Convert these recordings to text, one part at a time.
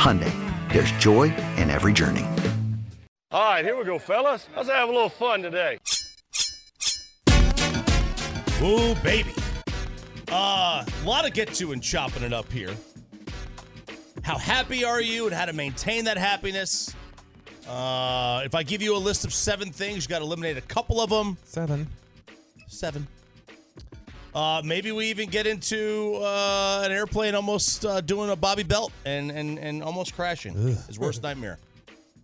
Hyundai, there's joy in every journey. All right, here we go, fellas. Let's have a little fun today. Ooh, baby. Uh, a lot to get to in chopping it up here. How happy are you and how to maintain that happiness? Uh, if I give you a list of seven things, you got to eliminate a couple of them. Seven. Seven. Uh, maybe we even get into uh, an airplane almost uh, doing a Bobby Belt and and and almost crashing. His worst nightmare.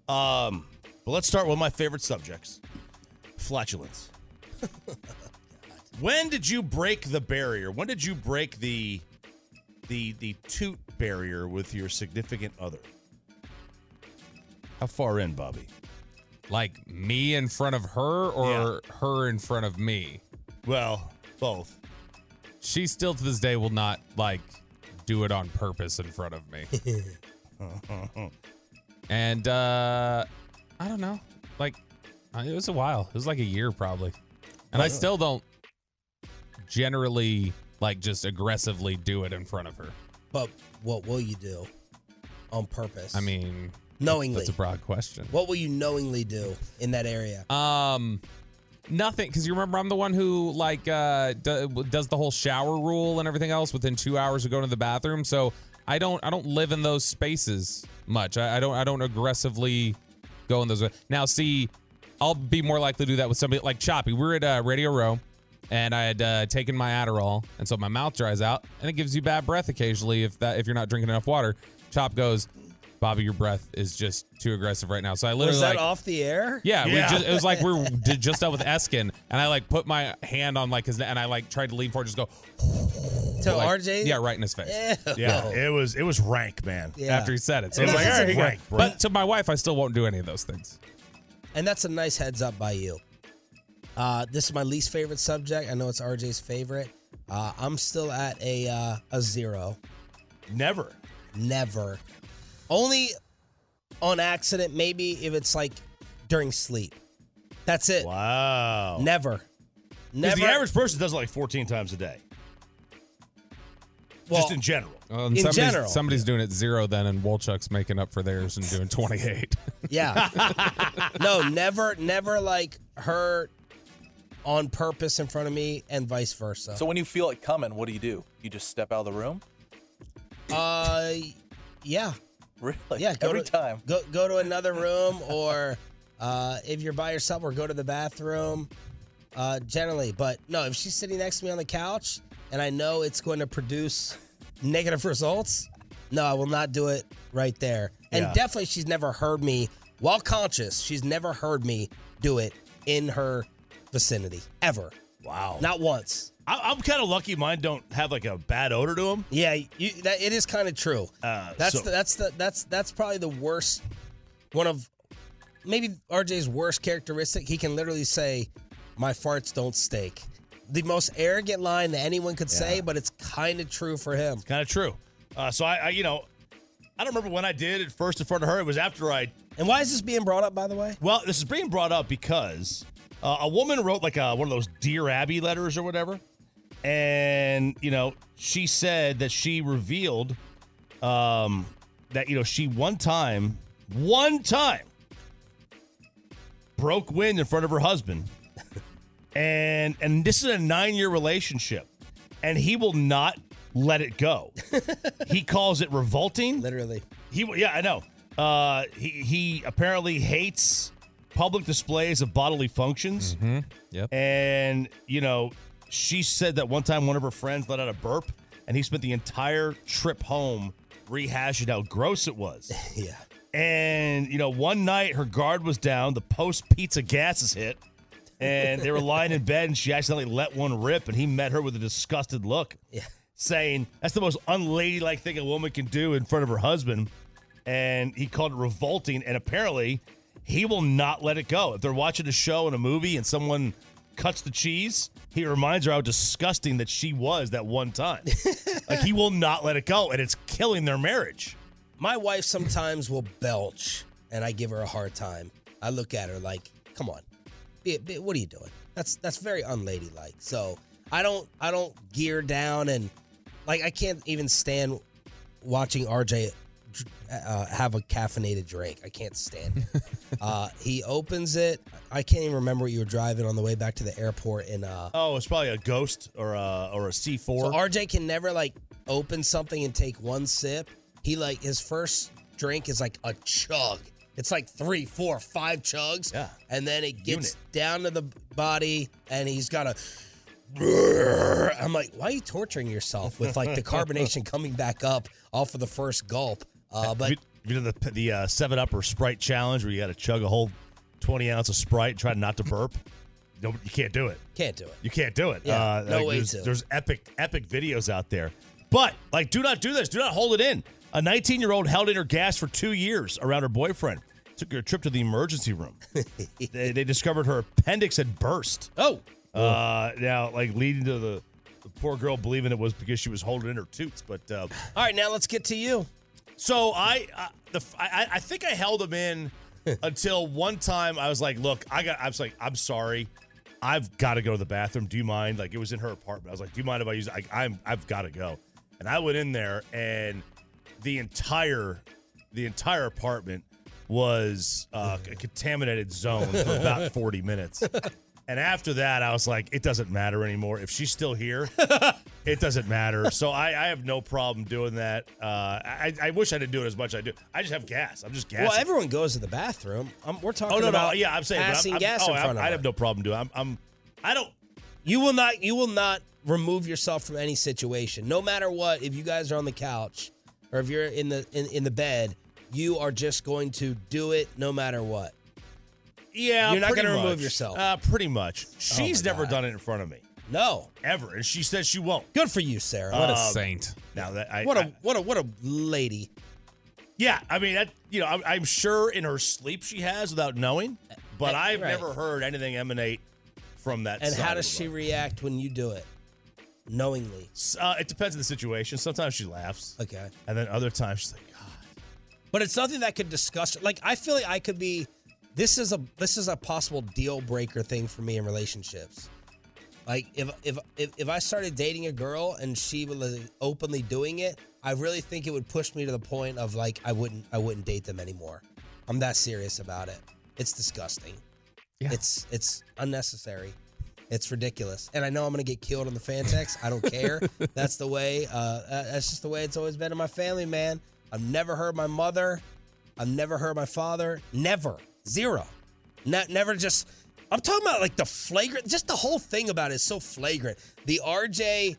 Um, but let's start with my favorite subjects: flatulence. when did you break the barrier? When did you break the the the toot barrier with your significant other? How far in, Bobby? Like me in front of her or her in front of me? Well, both. She still to this day will not like do it on purpose in front of me. and uh I don't know. Like uh, it was a while. It was like a year probably. And I still don't generally like just aggressively do it in front of her. But what will you do on purpose? I mean, knowingly. that's a broad question. What will you knowingly do in that area? Um, nothing. Because you remember, I'm the one who like uh, do, does the whole shower rule and everything else within two hours of going to the bathroom. So I don't, I don't live in those spaces much. I, I don't, I don't aggressively go in those. Now, see, I'll be more likely to do that with somebody like Choppy. We are at uh, Radio Row. And I had uh, taken my Adderall, and so my mouth dries out, and it gives you bad breath occasionally if that if you're not drinking enough water. Chop goes, Bobby, your breath is just too aggressive right now. So I literally Was that like, off the air? yeah, Yeah. We just, it was like we are did just out with Eskin, and I like put my hand on like his, and I like tried to lean forward, just go To like, RJ? yeah, right in his face. Ew. Yeah, it was it was rank, man. Yeah. After he said it, so It was was like, all right, here you rank, go. bro. But to my wife, I still won't do any of those things. And that's a nice heads up by you. Uh, this is my least favorite subject. I know it's RJ's favorite. Uh, I'm still at a uh, a zero. Never. Never. Only on accident, maybe if it's like during sleep. That's it. Wow. Never. Never. the average person does it like 14 times a day. Well, just in general. Well, In somebody's, general. somebody's doing it zero then, and Wolchuk's making up for theirs and doing 28. Yeah. no, never, never like her on purpose in front of me and vice versa. So when you feel it coming, what do you do? You just step out of the room? uh, yeah, Really? yeah. Go Every to, time. Go go to another room, or uh, if you're by yourself, or go to the bathroom. Uh, generally, but no, if she's sitting next to me on the couch and I know it's going to produce negative results, no, I will not do it right there. And Yeah. definitely, she's never heard me while conscious. She's never heard me do it in her vicinity ever. Wow. Not once. I, I'm kind of lucky mine don't have like a bad odor to them. Yeah, you, that it is kind of true. Uh, That's so- the, that's the that's that's probably the worst. One of maybe RJ's worst characteristic. He can literally say, "My farts don't stink." The most arrogant line that anyone could say, but it's kind of true for him. Kind of true. Uh, so I, I, you know, I don't remember when I did it first in front of her. It was after I. And why is this being brought up, by the way? Well, this is being brought up because uh, a woman wrote like a, one of those Dear Abby letters or whatever. And, you know, she said that she revealed um, that, you know, she one time, one time broke wind in front of her husband. and and this is a nine year relationship. And he will not let it go. he calls it revolting. Literally. He yeah, I know. Uh, he he apparently hates public displays of bodily functions. Mm-hmm. Yep. And you know, she said that one time one of her friends let out a burp, and he spent the entire trip home rehashing how gross it was. Yeah. And you know, one night her guard was down, the post pizza gases hit, and they were lying in bed, and she accidentally let one rip, and he met her with a disgusted look, Yeah. saying that's the most unladylike thing a woman can do in front of her husband. And he called it revolting, and apparently he will not let it go. If they're watching a show and a movie and someone cuts the cheese, he reminds her how disgusting that she was that one time. like he will not let it go, and it's killing their marriage. My wife sometimes will belch, and I give her a hard time. I look at her like, "Come on, be, be- what are you doing?" That's that's very unladylike. So I don't I don't gear down and like I can't even stand watching RJ uh, have a caffeinated drink. I can't stand it. uh, he opens it. I can't even remember what you were driving on the way back to the airport in uh, Oh, it's probably a ghost or a or a C four. so RJ can never like open something and take one sip. He like his first drink is like a chug. It's like three, four, five chugs. Yeah. And then it gets Unit. down to the body and he's got a I'm like, why are you torturing yourself with like the carbonation coming back up off of the first gulp? Uh, but you know the the uh, Seven Up or Sprite challenge where you got to chug a whole twenty ounce of Sprite and try not to burp? No, you can't do it. can't do it. You can't do it. Yeah, uh, no way there's, to. There's epic, epic videos out there. But like, do not do this. Do not hold it in. A 19 year old held in her gas for two years around her boyfriend. Took her a trip to the emergency room. they, they discovered her appendix had burst. Oh, Uh, now, like leading to the, the poor girl believing it was because she was holding in her toots. But uh, all right. Now let's get to you. So I, uh, the I, I think I held him in until one time I was like, "Look, I got." I was like, "I'm sorry, I've got to go to the bathroom. Do you mind?" Like it was in her apartment. I was like, "Do you mind if I use?" I, I'm I've got to go, and I went in there, and the entire the entire apartment was uh, a contaminated zone for about 40 minutes. And after that, I was like, it doesn't matter anymore. If she's still here, it doesn't matter. So I, I have no problem doing that. Uh, I, I wish I didn't do it as much as I do. I just have gas. I'm just gassing. Well, everyone goes to the bathroom. Um, we're talking oh, no, no. Yeah, I'm saying. but I'm- passing I'm- gas oh, in front I, of I her. have no problem doing it. I'm, I'm, I don't. You will not you will not remove yourself from any situation. No matter what, if you guys are on the couch or if you're in the in, in the bed, you are just going to do it no matter what. Yeah, You're not gonna remove yourself. Uh, pretty much. She's my never God. done it in front of me No. ever, and she says she won't. Good for you, Sarah. What a Um, saint. Now that I, what a I- what a what a lady. Yeah, I mean, that, you know, I'm, I'm sure in her sleep she has without knowing, but Uh, I've right. never heard anything emanate from that. And how does she room. react when you do it? Knowingly. Uh, it depends on the situation. Sometimes she laughs, Okay. and then other times she's like, God. But it's nothing that could disgust. Her. like I feel like I could be this is a this is a possible deal breaker thing for me in relationships. Like if if if, if I started dating a girl and she was openly doing it, I really think it would push me to the point of like I wouldn't I wouldn't date them anymore. I'm that serious about it. It's disgusting. Yeah. It's it's unnecessary. It's ridiculous. And I know I'm going to get killed on the fan text. I don't care. that's the way uh, uh, that's just the way it's always been in my family, man. I've never heard my mother. I've never heard my father. Never. Zero. Ne- never just I'm talking about like the flagrant just the whole thing about it is so flagrant. The RJ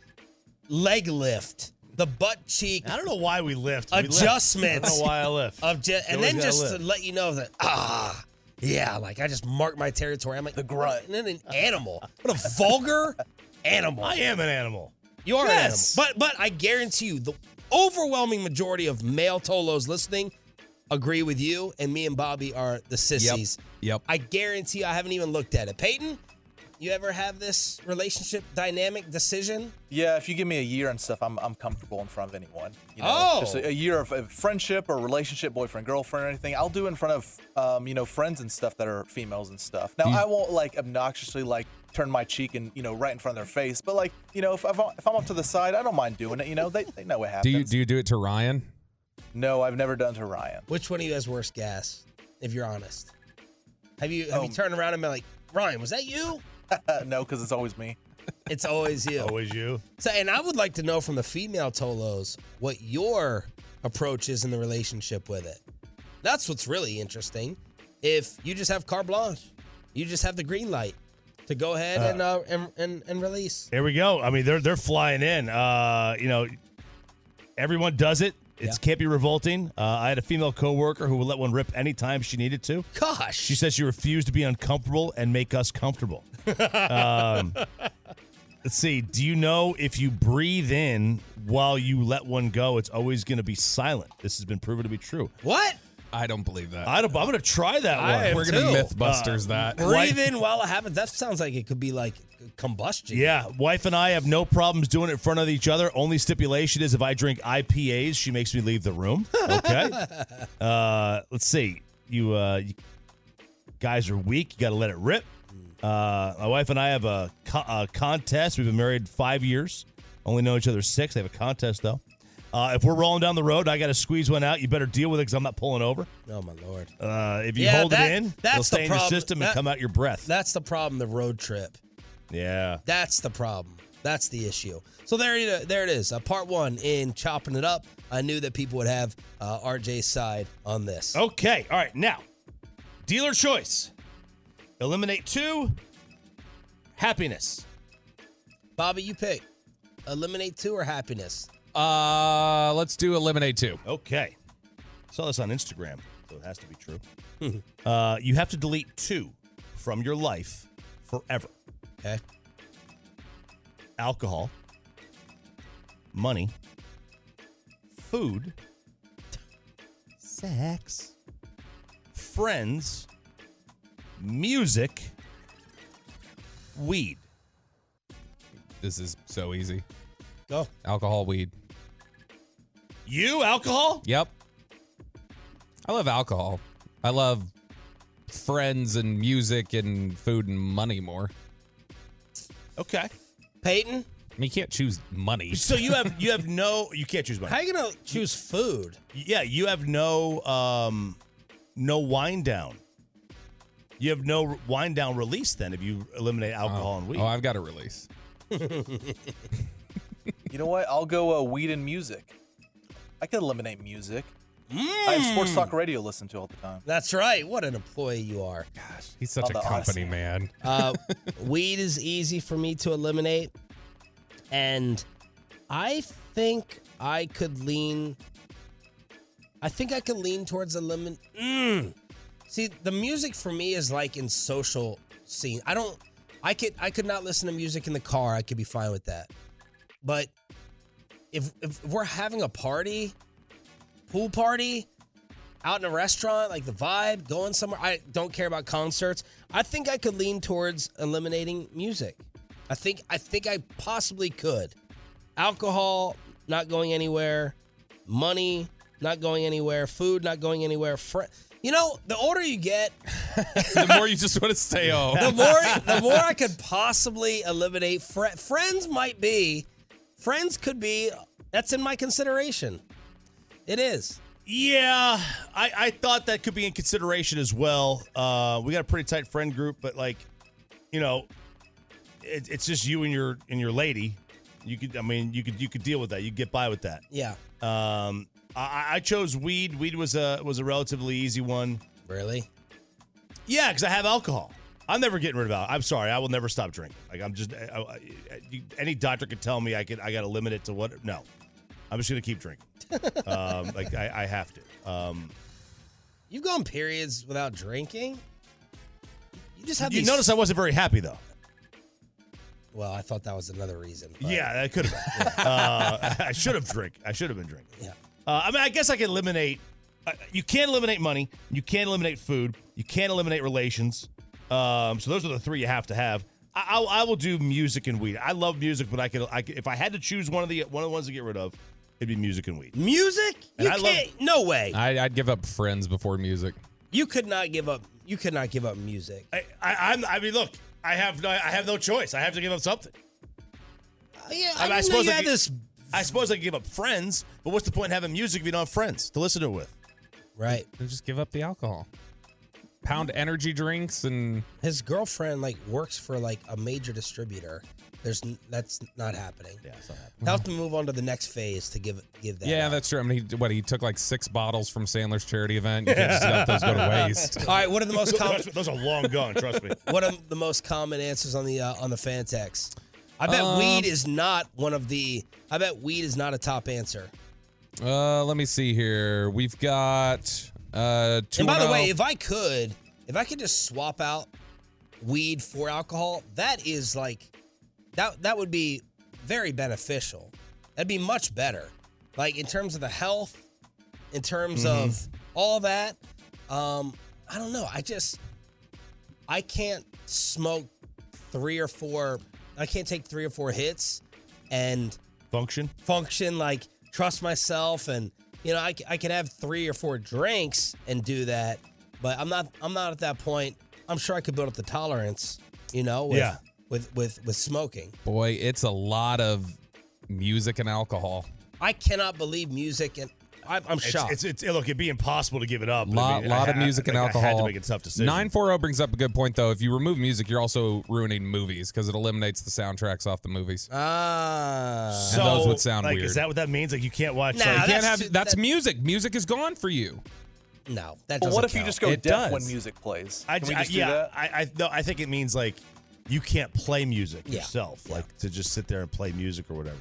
leg lift, the butt cheek I don't know why we lift. We lift. Adjustments. I don't know why I lift. of and then just to let you know that ah yeah like i just marked my territory i'm like the grunt and then an animal what a vulgar animal I am an animal. you are Yes. an animal but but i guarantee you the overwhelming majority of male tolos listening agree with you and me and bobby are the sissies Yep. i guarantee you i haven't even looked at it peyton You ever have this relationship dynamic decision? Yeah, if you give me a year and stuff, I'm, I'm comfortable in front of anyone. You know, Oh. just a, a year of, of friendship or relationship, boyfriend, girlfriend, or anything. I'll do in front of, um, you know, friends and stuff that are females and stuff. Now, I won't like obnoxiously like turn my cheek and you know right in front of their face, but like you know, if, I've, if I'm up to the side, I don't mind doing it. You know, they, they know what happens. Do you do you do it to Ryan? No, I've never done to Ryan. Which one of you has worse gas? If you're honest, have you have you Um, turned around and been like, Ryan, was that you? no, because it's always me. It's always you. Always you. So, and I would like to know from the female Tolos what your approach is in the relationship with it. That's what's really interesting. If you just have carte blanche, you just have the green light to go ahead and, uh, and and and release. Here we go. I mean, they're they're flying in. Uh, you know, everyone does it. It Yeah. can't be revolting. Uh, I had a female coworker who would let one rip anytime she needed to. Gosh, She says she refused to be uncomfortable and make us comfortable. um, let's see. Do you know if you breathe in while you let one go, it's always going to be silent? This has been proven to be true. what? I don't believe that. I don't, I'm going to try that I one. am We're gonna too. MythBusters that. Breathe in while it happens. That sounds like it could be like combustion. Yeah, wife and I have no problems doing it in front of each other. Only stipulation is if I drink IPAs, she makes me leave the room. Okay. uh, let's see. You, uh, you guys are weak. You got to let it rip. Uh, my wife and I have a, co- a contest. We've been married five years. Only know each other six. They have a contest though. Uh, if we're rolling down the road, and I got to squeeze one out. You better deal with it because I'm not pulling over. Oh my lord. Uh, if you Yeah, hold that- it in, that's it'll the stay in your system That- and come out your breath. That's the problem. The road trip. yeah. That's the problem. That's the issue. So there, you there it is. Uh, part one in chopping it up. I knew that people would have uh, RJ's side on this. Okay. All right. Now, dealer choice. Eliminate two. Happiness. Bobby, you pick. Eliminate two or happiness. Uh, let's do eliminate two. Okay. Saw this on Instagram, so it has to be true. uh, you have to delete two from your life forever Okay. alcohol, money, food, sex, friends, music, weed. This is so easy. Go. Alcohol, weed. You, alcohol? Yep. I love alcohol. I love friends and music and food and money more. Okay. Peyton, I mean, you can't choose money. So you have you have no you can't choose money. how are you gonna choose food? Yeah, you have no um no wind down. You have no wind down release then if you eliminate alcohol and weed. Oh, I've got a release. You know what? I'll go uh, weed and music. I could eliminate music. I have sports talk radio to listen to all the time. That's right. What an employee you are. Gosh, he's such Oh, a company Odyssey. man. Uh, weed is easy for me to eliminate, and I think I could lean. I think I could lean towards eliminate. Mm. See, the music for me is like in social scene. I don't. I could. I could not listen to music in the car. I could be fine with that. But if if we're having a party, pool party, out in a restaurant, like the vibe, going somewhere. I don't care about concerts. I think I could lean towards eliminating music. I think I think I possibly could. Alcohol not going anywhere, money not going anywhere, food not going anywhere. Fr- you know, the older you get, the more you just want to stay home. the more the more I could possibly eliminate. Fr- friends might be, friends could be. That's in my consideration. It is. Yeah, I, I thought that could be in consideration as well. Uh, we got a pretty tight friend group, but like, you know, it, it's just you and your and your lady. You could, I mean, you could you could deal with that. You get by with that. Yeah. Um, I, I chose weed. Weed was a was a relatively easy one. Really? Yeah, because I have alcohol. I'm never getting rid of alcohol. I'm sorry, I will never stop drinking. Like I'm just, I, I, you- any doctor could tell me I could, I got to limit it to what? No, I'm just gonna keep drinking. um, like I, I have to. Um, You've gone periods without drinking. You just have you these. notice I wasn't very happy though. well, I thought that was another reason. but- Yeah, that could have been. uh, I should have drink. I should have been drinking. Yeah. Uh, I mean, I guess I can eliminate. Uh, you can't eliminate money. You can't eliminate food. You can't eliminate relations. Um, so those are the three you have to have. I, I will do music and weed. I love music, but I could, I could if I had to choose one of the one of the ones to get rid of, it'd be music and weed. Music? And You I can't. no way. I, I'd give up friends before music. you could not give up. You could not give up music. I, I, I'm, I mean, look, I have, no, I have no choice. I have to give up something. Uh, yeah, I, I, mean, I suppose you I had could- this. I suppose I could give up friends, but what's the point in having music if you don't have friends to listen to it with? Right. Then just give up the alcohol. Pound energy drinks and His girlfriend like works for like a major distributor. There's n- that's not happening. Yeah, it's not happening. He'll have to move on to the next phase to give give that. yeah, up. that's true. I mean, he, what he took like six bottles from Sandler's charity event. You can't just let those go to waste. All right. What are the most common? Those, those are long gone. Trust me. what are the most common answers on the uh, on the fan text? I bet Um, weed is not one of the. I bet weed is not a top answer. Uh, let me see here. We've got uh. Two and by the way, if I could, if I could just swap out weed for alcohol, that is like that that would be very beneficial. That'd be much better. Like in terms of the health, in terms Mm-hmm. of all that. Um, I don't know. I just I can't smoke three or four I can't take three or four hits and Function. function like trust myself and you know I can have three or four drinks and do that but i'm not i'm not at that point i'm sure i could build up the tolerance you know with, Yeah. with with with smoking boy, it's a lot of music and alcohol. i cannot believe music and i'm, I'm It's, shocked it's, it's, look, it'd be impossible to give it up. but I Lot, I lot of ha- music and like, alcohol. I had to make a tough decision. 940 brings up a good point, though. If you remove music, you're also ruining movies because it eliminates the soundtracks off the movies. ah So, those would sound like, weird. Is that what that means? Like, you can't watch. Nah, like, you can't that's have too- that's that- music. Music is gone for you. no that But doesn't what if you just go It deaf when music plays? I, Can we I- do yeah, that? I, I, no, I think it means like you can't play music Yeah. yourself, Yeah. like to just sit there and play music or whatever.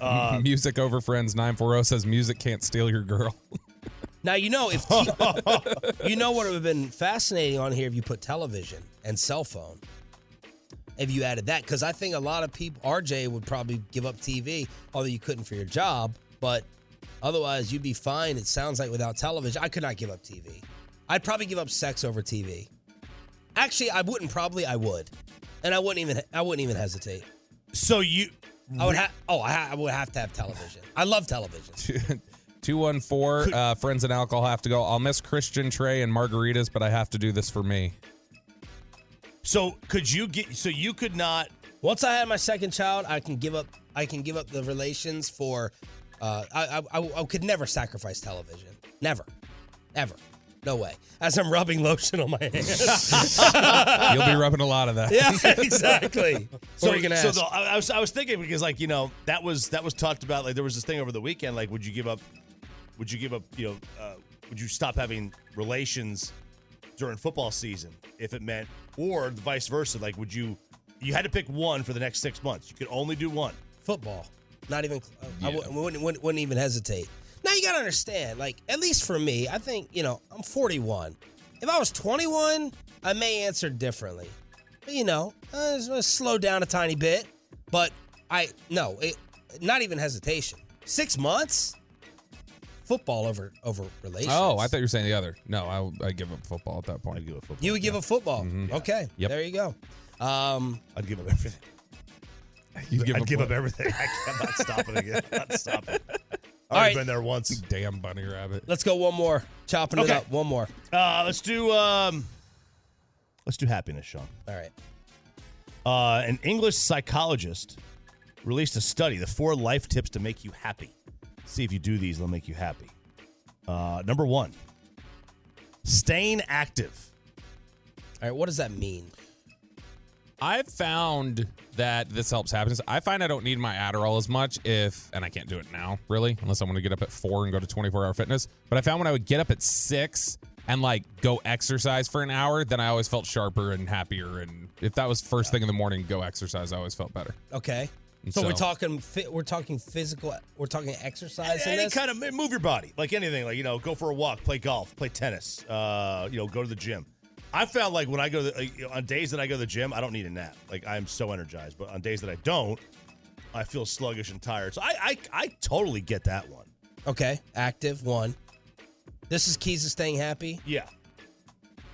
Uh, music over friends. 940 says music can't steal your girl. now you know if T- you know what would have been fascinating on here if you put television and cell phone if you added that because i think a lot of people rj would probably give up tv although you couldn't for your job but otherwise you'd be fine it sounds like without television i could not give up tv i'd probably give up sex over tv actually i wouldn't probably i would and i wouldn't even i wouldn't even hesitate so you, i would have oh I, ha- I would have to have television i love television 214 uh, friends and alcohol have to go. I'll miss Christian Trey and margaritas, but I have to do this for me. so could you get? So you could not. Once I had my second child, I can give up. I can give up the relations for. Uh, I, I, I I could never sacrifice television. Never, ever, no way. As I'm rubbing lotion on my hands. You'll be rubbing a lot of that. yeah, exactly. So, what you gonna so ask? the, I, I was I was thinking because like you know that was that was talked about like there was this thing over the weekend like would you give up would you give up you know uh, would you stop having relations during football season if it meant or vice versa like would you you had to pick one for the next six months you could only do one Football, not even. I Yeah. wouldn't, wouldn't, wouldn't, wouldn't even hesitate. Now you gotta understand, like at least for me, I think you know I'm 41. If I was 21, I may answer differently. But, you know, uh, just, uh, slow down a tiny bit. But I no, it, not even hesitation. Six months, football over over relations. Oh, I thought you were saying the other. No, I I give up football at that point. I'd give up football you would give up football. Okay, Yep. there you go. Um, I'd give up everything You'd give I'd up give what? up everything I cannot stop it again not stop it I've All already right. been there once Damn bunny rabbit. let's go one more. Chopping it up. One more. uh, let's do um let's do happiness Shan All right. Uh, an English psychologist released a study, the four life tips to make you happy. See if you do these, they'll make you happy. Uh, number one, staying active. All right. What does that mean? I've found that this helps happiness. I find I don't need my Adderall as much if, and I can't do it now, really, unless I want to get up at four and go to 24 hour fitness. But I found when I would get up at six and like go exercise for an hour, then I always felt sharper and happier. And if that was first thing in the morning, go exercise, I always felt better. Okay. And So, we're talking fi- we're talking physical we're talking exercise in Any this. kind of move your body, like anything, like you know, go for a walk, play golf, play tennis, uh, you know, go to the gym. I found like when I go to the, uh, on days that I go to the gym, I don't need a nap. Like I'm so energized, but on days that I don't, I feel sluggish and tired. So I I, I totally get that one. okay, active one. This is keys to staying happy. Yeah.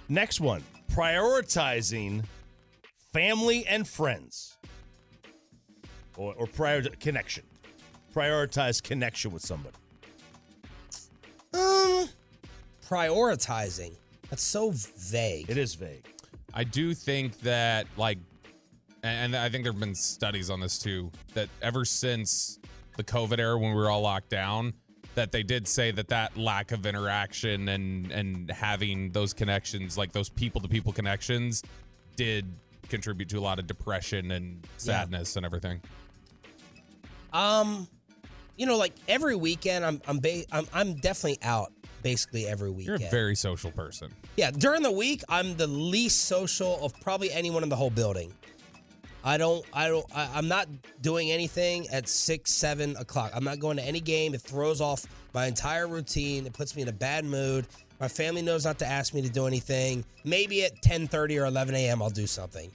Next one, prioritizing family and friends, or, or prior connection. Prioritize connection with somebody. Um, prioritizing. That's so vague. It is vague. I do think that like and I think there have been studies on this too that ever since the COVID era when we were all locked down that they did say that that lack of interaction and and having those connections like those people to people connections did contribute to a lot of depression and sadness and everything. Um, you know, like every weekend, I'm I'm ba- I'm, I'm definitely out basically every week. You're a very social person. yeah, during the week, I'm the least social of probably anyone in the whole building. I don't, I don't, I, I'm not doing anything at six, seven o'clock. I'm not going to any game. It throws off my entire routine. It puts me in a bad mood. My family knows not to ask me to do anything. Maybe at 10:30 or 11 a.m. I'll do something,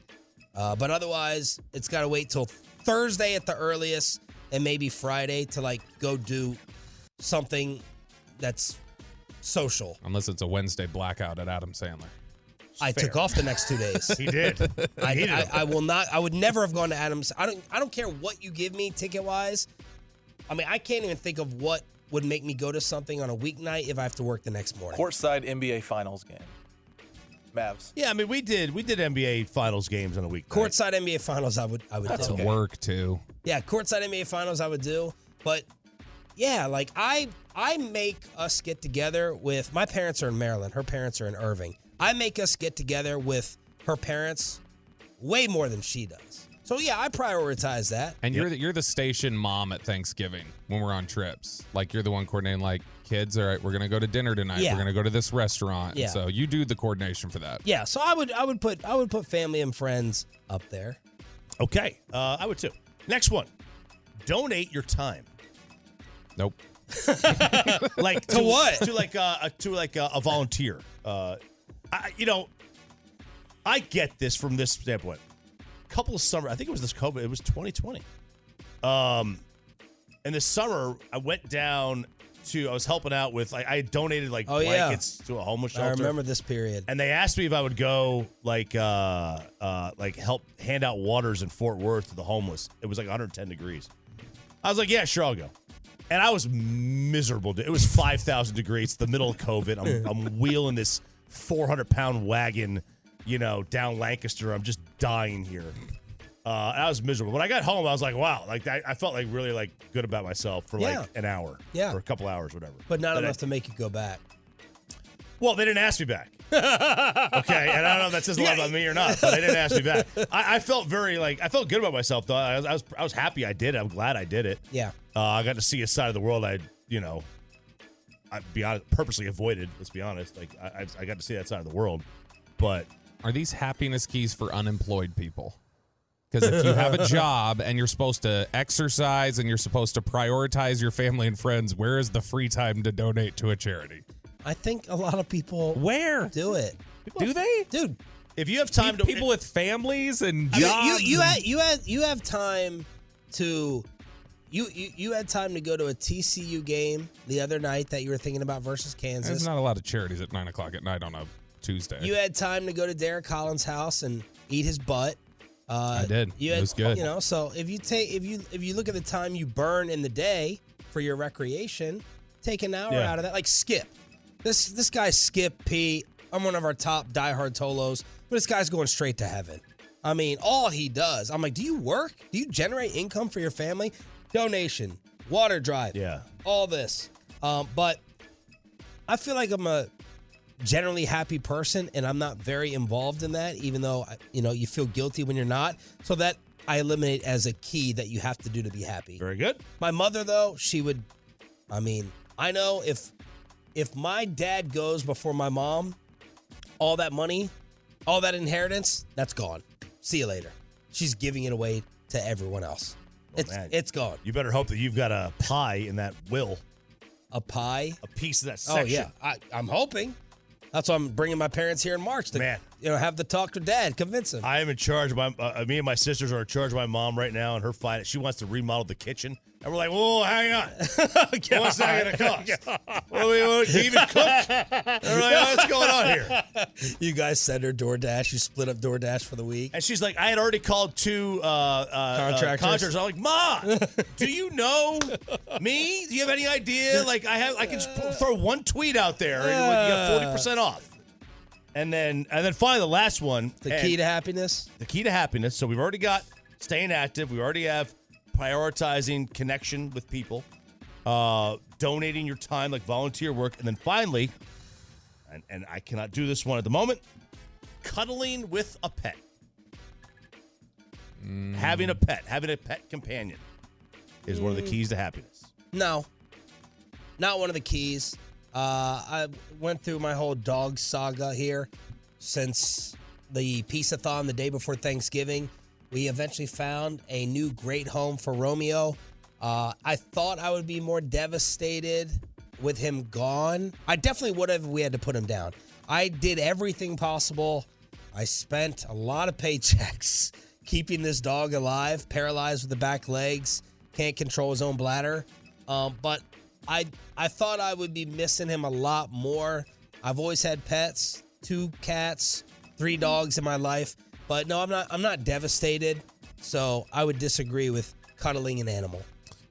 uh, but otherwise, it's got to wait till Thursday at the earliest, and maybe Friday to like go do something that's social. Unless it's a Wednesday blackout at Adam Sandler. I took off the next two days. He did. I, He I. I will not. I would never have gone to Adams. I don't. I don't care what you give me ticket wise. I mean, I can't even think of what would make me go to something on a weeknight if I have to work the next morning. Courtside NBA Finals game. Mavs. Yeah, I mean, we did we did NBA Finals games on a week. Courtside NBA Finals, I would. I would. That's do. work too. Yeah, courtside NBA Finals, I would do. But yeah, like I, I make us get together with my parents are in Maryland. Her parents are in Irving. I make us get together with her parents way more than she does. So yeah, I prioritize that. And you're the, you're the station mom at Thanksgiving when we're on trips. Like you're the one coordinating. Like kids, all right, we're gonna go to dinner tonight. Yeah. We're gonna go to this restaurant. Yeah. so you do the coordination for that. Yeah, so I would I would put I would put family and friends up there. Okay, uh, I would too. Next one, donate your time. Nope. like To what? To like uh, a, to like a, a volunteer. Uh, I, you know, I get this from this standpoint. A Couple of summer, I think it was this COVID. It was 2020. Um, in the summer, I went down to. I was helping out with. Like, I donated like Oh, yeah. blankets to a homeless shelter. I remember this period. and they asked me if I would go like uh uh like help hand out waters in Fort Worth to the homeless. It was like 110 degrees. I was like, yeah, sure, I'll go. And I was miserable. It was 5,000 degrees, it's the middle of COVID. I'm, I'm wheeling this 400 pound wagon, you know, down Lancaster. I'm just dying here. Uh, I was miserable. When I got home, I was like, wow, like I, I felt like really like good about myself for Yeah. like an hour, Yeah. or a couple hours, whatever. But not But I- enough to make you go back. well, they didn't ask me back. Okay, and I don't know if that says a lot about me or not, but they didn't ask me back. I, I felt very like I felt good about myself though. I was, I was I was happy I did it. I'm glad I did it. Yeah. Uh, I got to see a side of the world I you know I be honest purposely avoided. Let's be honest. Like I, I I got to see that side of the world, but Are these happiness keys for unemployed people? Because if you have a job and you're supposed to exercise and you're supposed to prioritize your family and friends, where is the free time to donate to a charity? I think a lot of people Where do it. do they? Dude, if you have time to people with families and you, jobs. you you and- had you had you have time to you, you you had time to go to a TCU game the other night that you were thinking about versus Kansas. There's not a lot of charities at nine o'clock at night on a Tuesday. You had time to go to Derek Collins' house and eat his butt. Uh, I did. You It was good. You know, so if you take if you if you look at the time you burn in the day for your recreation, take an hour Yeah. out of that. Like Skip, this this guy Skip Pete. I'm one of our top diehard Tolos, but this guy's going straight to heaven. I mean, all he does. I'm like, do you work? Do you generate income for your family? Donation, water drive, yeah. all this. Um, but I feel like I'm a generally happy person and I'm not very involved in that, even though, you know, you feel guilty when you're not. So that I eliminate as a key that you have to do to be happy. Very good. My mother, though, she would, I mean, I know if, if my dad goes before my mom, all that money, all that inheritance, that's gone. See you later. She's giving it away to everyone else. it's, man. it's gone. You better hope that you've got a pie in that will, A pie. a piece of that Oh yeah, I, I'm hoping. That's why I'm bringing my parents here in March to Man, you know, have the talk with dad. Convince him. I am in charge. Of my uh, me and my sisters are in charge of my mom right now, and her fight. She wants to remodel the kitchen, and we're like, "Whoa, hang on, what's that going to cost? what do we what, even cook?" Like, "What's going on here?" you guys send her DoorDash. You split up DoorDash for the week. And she's like, "I had already called two uh, uh, Contractors? Uh, contractors. I'm like, Ma, do you know me? Do you have any idea? Like, I have, I can just throw one tweet out there, and you forty percent off." And then, and then finally, the last one, The key to happiness. the key to happiness. So we've already got staying active. We already have prioritizing connection with people, uh, donating your time, like volunteer work, and then finally, and, and I cannot do this one at the moment, cuddling with a pet. Having a pet, having a pet companion, is one of the keys to happiness. No, not one of the keys. Uh, I went through my whole dog saga here since the peace-a-thon the day before Thanksgiving. We eventually found a new great home for Romeo. Uh, I thought I would be more devastated with him gone. I definitely would have we had to put him down. I did everything possible. I spent a lot of paychecks keeping this dog alive, paralyzed with the back legs, can't control his own bladder. Um, but I I thought I would be missing him a lot more. I've always had pets, two cats, three dogs in my life, but no, I'm not I'm not devastated. So I would disagree with cuddling an animal.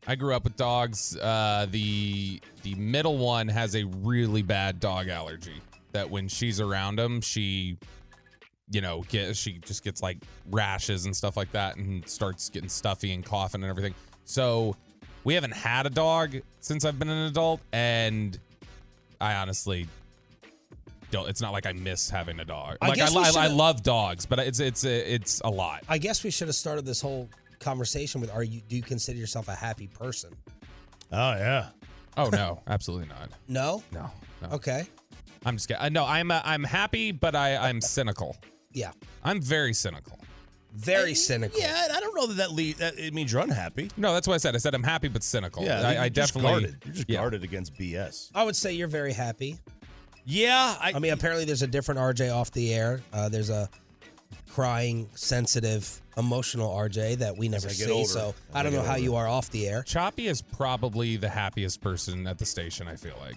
I grew up with dogs. Uh, the the middle one has a really bad dog allergy. That when she's around him, she, you know, get she just gets like rashes and stuff like that, and starts getting stuffy and coughing and everything. So we haven't had a dog since I've been an adult, and I honestly don't. It's not like I miss having a dog. I Like I, guess we I, I should've- love dogs, but it's it's it's a lot. I guess we should have started this whole conversation with are you do you consider yourself a happy person? Oh yeah. Oh no, absolutely not. No? No, no. Okay. I'm just kidding. Uh, no, I'm uh, I'm happy, but I I'm cynical. Yeah. I'm very cynical. Very cynical. Yeah, I don't know that that, lead, that it means you're unhappy. No, that's what I said. I said I'm happy but cynical. Yeah, I, you're I just definitely. guarded. You're just yeah. guarded against BS. I would say you're very happy. Yeah, I, I mean, apparently there's a different RJ off the air. Uh, there's a crying, sensitive, emotional RJ that we never get see. older, So I I don't know get how older. you are off the air. Choppy is probably the happiest person at the station. I feel like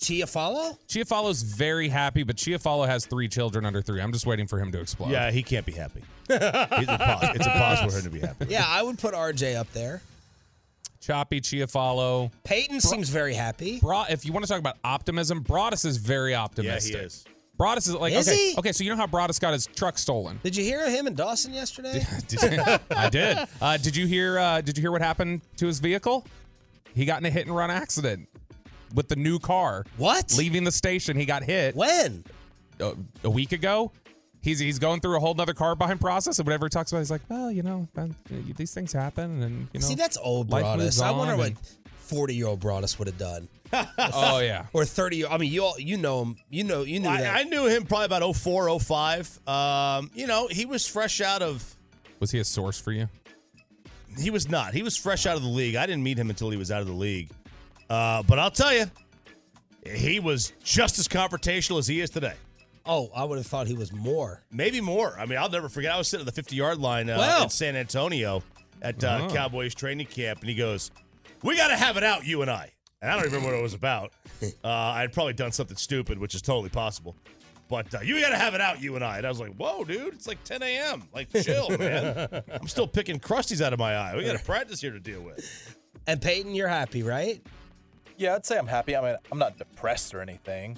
Chia follow? Chiafalo's very happy, but Chiafalo has three children under three. I'm just waiting for him to explode. yeah, he can't be happy. He's impos- it's impossible for him to be happy. Yeah, I would put RJ up there. Choppy, Chiafalo. Peyton seems very happy. Bra- if you want to talk about optimism, Broaddus is very optimistic. Yeah, he optimistic. is. Broaddus is like Is okay, he? okay. So you know how Broaddus got his truck stolen? Did you hear him and Dawson yesterday? Did you- I did. Uh, did you hear? Uh, did you hear what happened to his vehicle? He got in a hit and run accident with the new car. What? Leaving the station, he got hit When? a, a week ago. He's he's going through a whole nother car buying process, and whatever he talks about, he's like, well, you know, man, these things happen, and you know. See, that's old life Broaddus. I wonder what 40 year old Broaddus would have done. oh yeah. Or 30 I mean, you all, you know him. You know, you knew that. I, I knew him probably about 04, 05. Um, you know, he was fresh out of. Was he a source for you? He was not. He was fresh out of the league. I didn't meet him until he was out of the league. Uh, but I'll tell you, he was just as confrontational as he is today. Oh, I would have thought he was more. Maybe more. I mean, I'll never forget. I was sitting at the 50 yard line uh, Wow. in San Antonio at uh, Oh. Cowboys training camp, and he goes, "We got to have it out, you and I." And I don't even remember what it was about. Uh, I'd probably done something stupid, which is totally possible. But uh, you got to have it out, you and I. And I was like, "Whoa, dude! It's like 10 a.m. Like, chill, man. I'm still picking crusties out of my eye. We got a practice here to deal with." And Peyton, you're happy, right? Yeah, I'd say I'm happy. I mean, I'm not depressed or anything,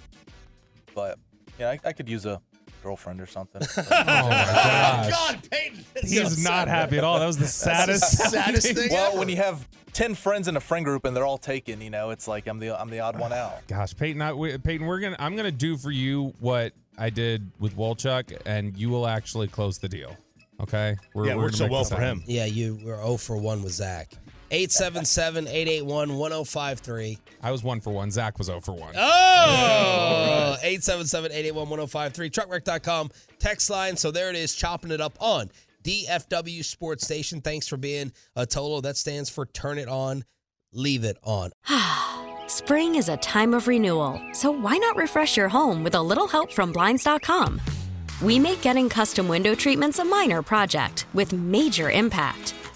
but yeah, I, I could use a girlfriend or something. Oh my gosh. God, Peyton, it's He so not sad. happy at all. That was the saddest, saddest thing. well, ever. when you have ten friends in a friend group and they're all taken, you know, it's like I'm the I'm the odd one out. Gosh, Peyton, I, we, Peyton, we're gonna. I'm gonna do for you what I did with Wolchuk, and you will actually close the deal. Okay? We're, yeah, we're worked gonna so well for him. Yeah, you were 0 for 1 with Zach. 877 881 1053. I was one for one. Zach was 0 for one. Oh! 877 881 1053. Truckwreck.com text line. So there it is, chopping it up on DFW Sports Station. Thanks for being a Tolo. That stands for Turn It On, Leave It On. Spring is a time of renewal, so why not refresh your home with a little help from Blinds.com? we make getting custom window treatments a minor project with major impact.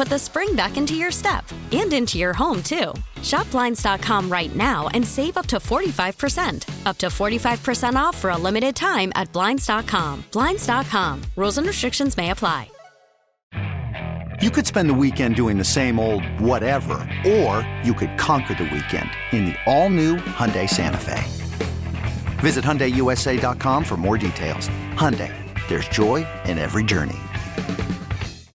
put the spring back into your step and into your home, too. Shop Blinds.com right now and save up to 45%. Up to 45% off for a limited time at Blinds.com. Blinds.com. Rules and restrictions may apply. You could spend the weekend doing the same old whatever, or you could conquer the weekend in the all-new Hyundai Santa Fe. Visit HyundaiUSA.com for more details. Hyundai, there's joy in every journey.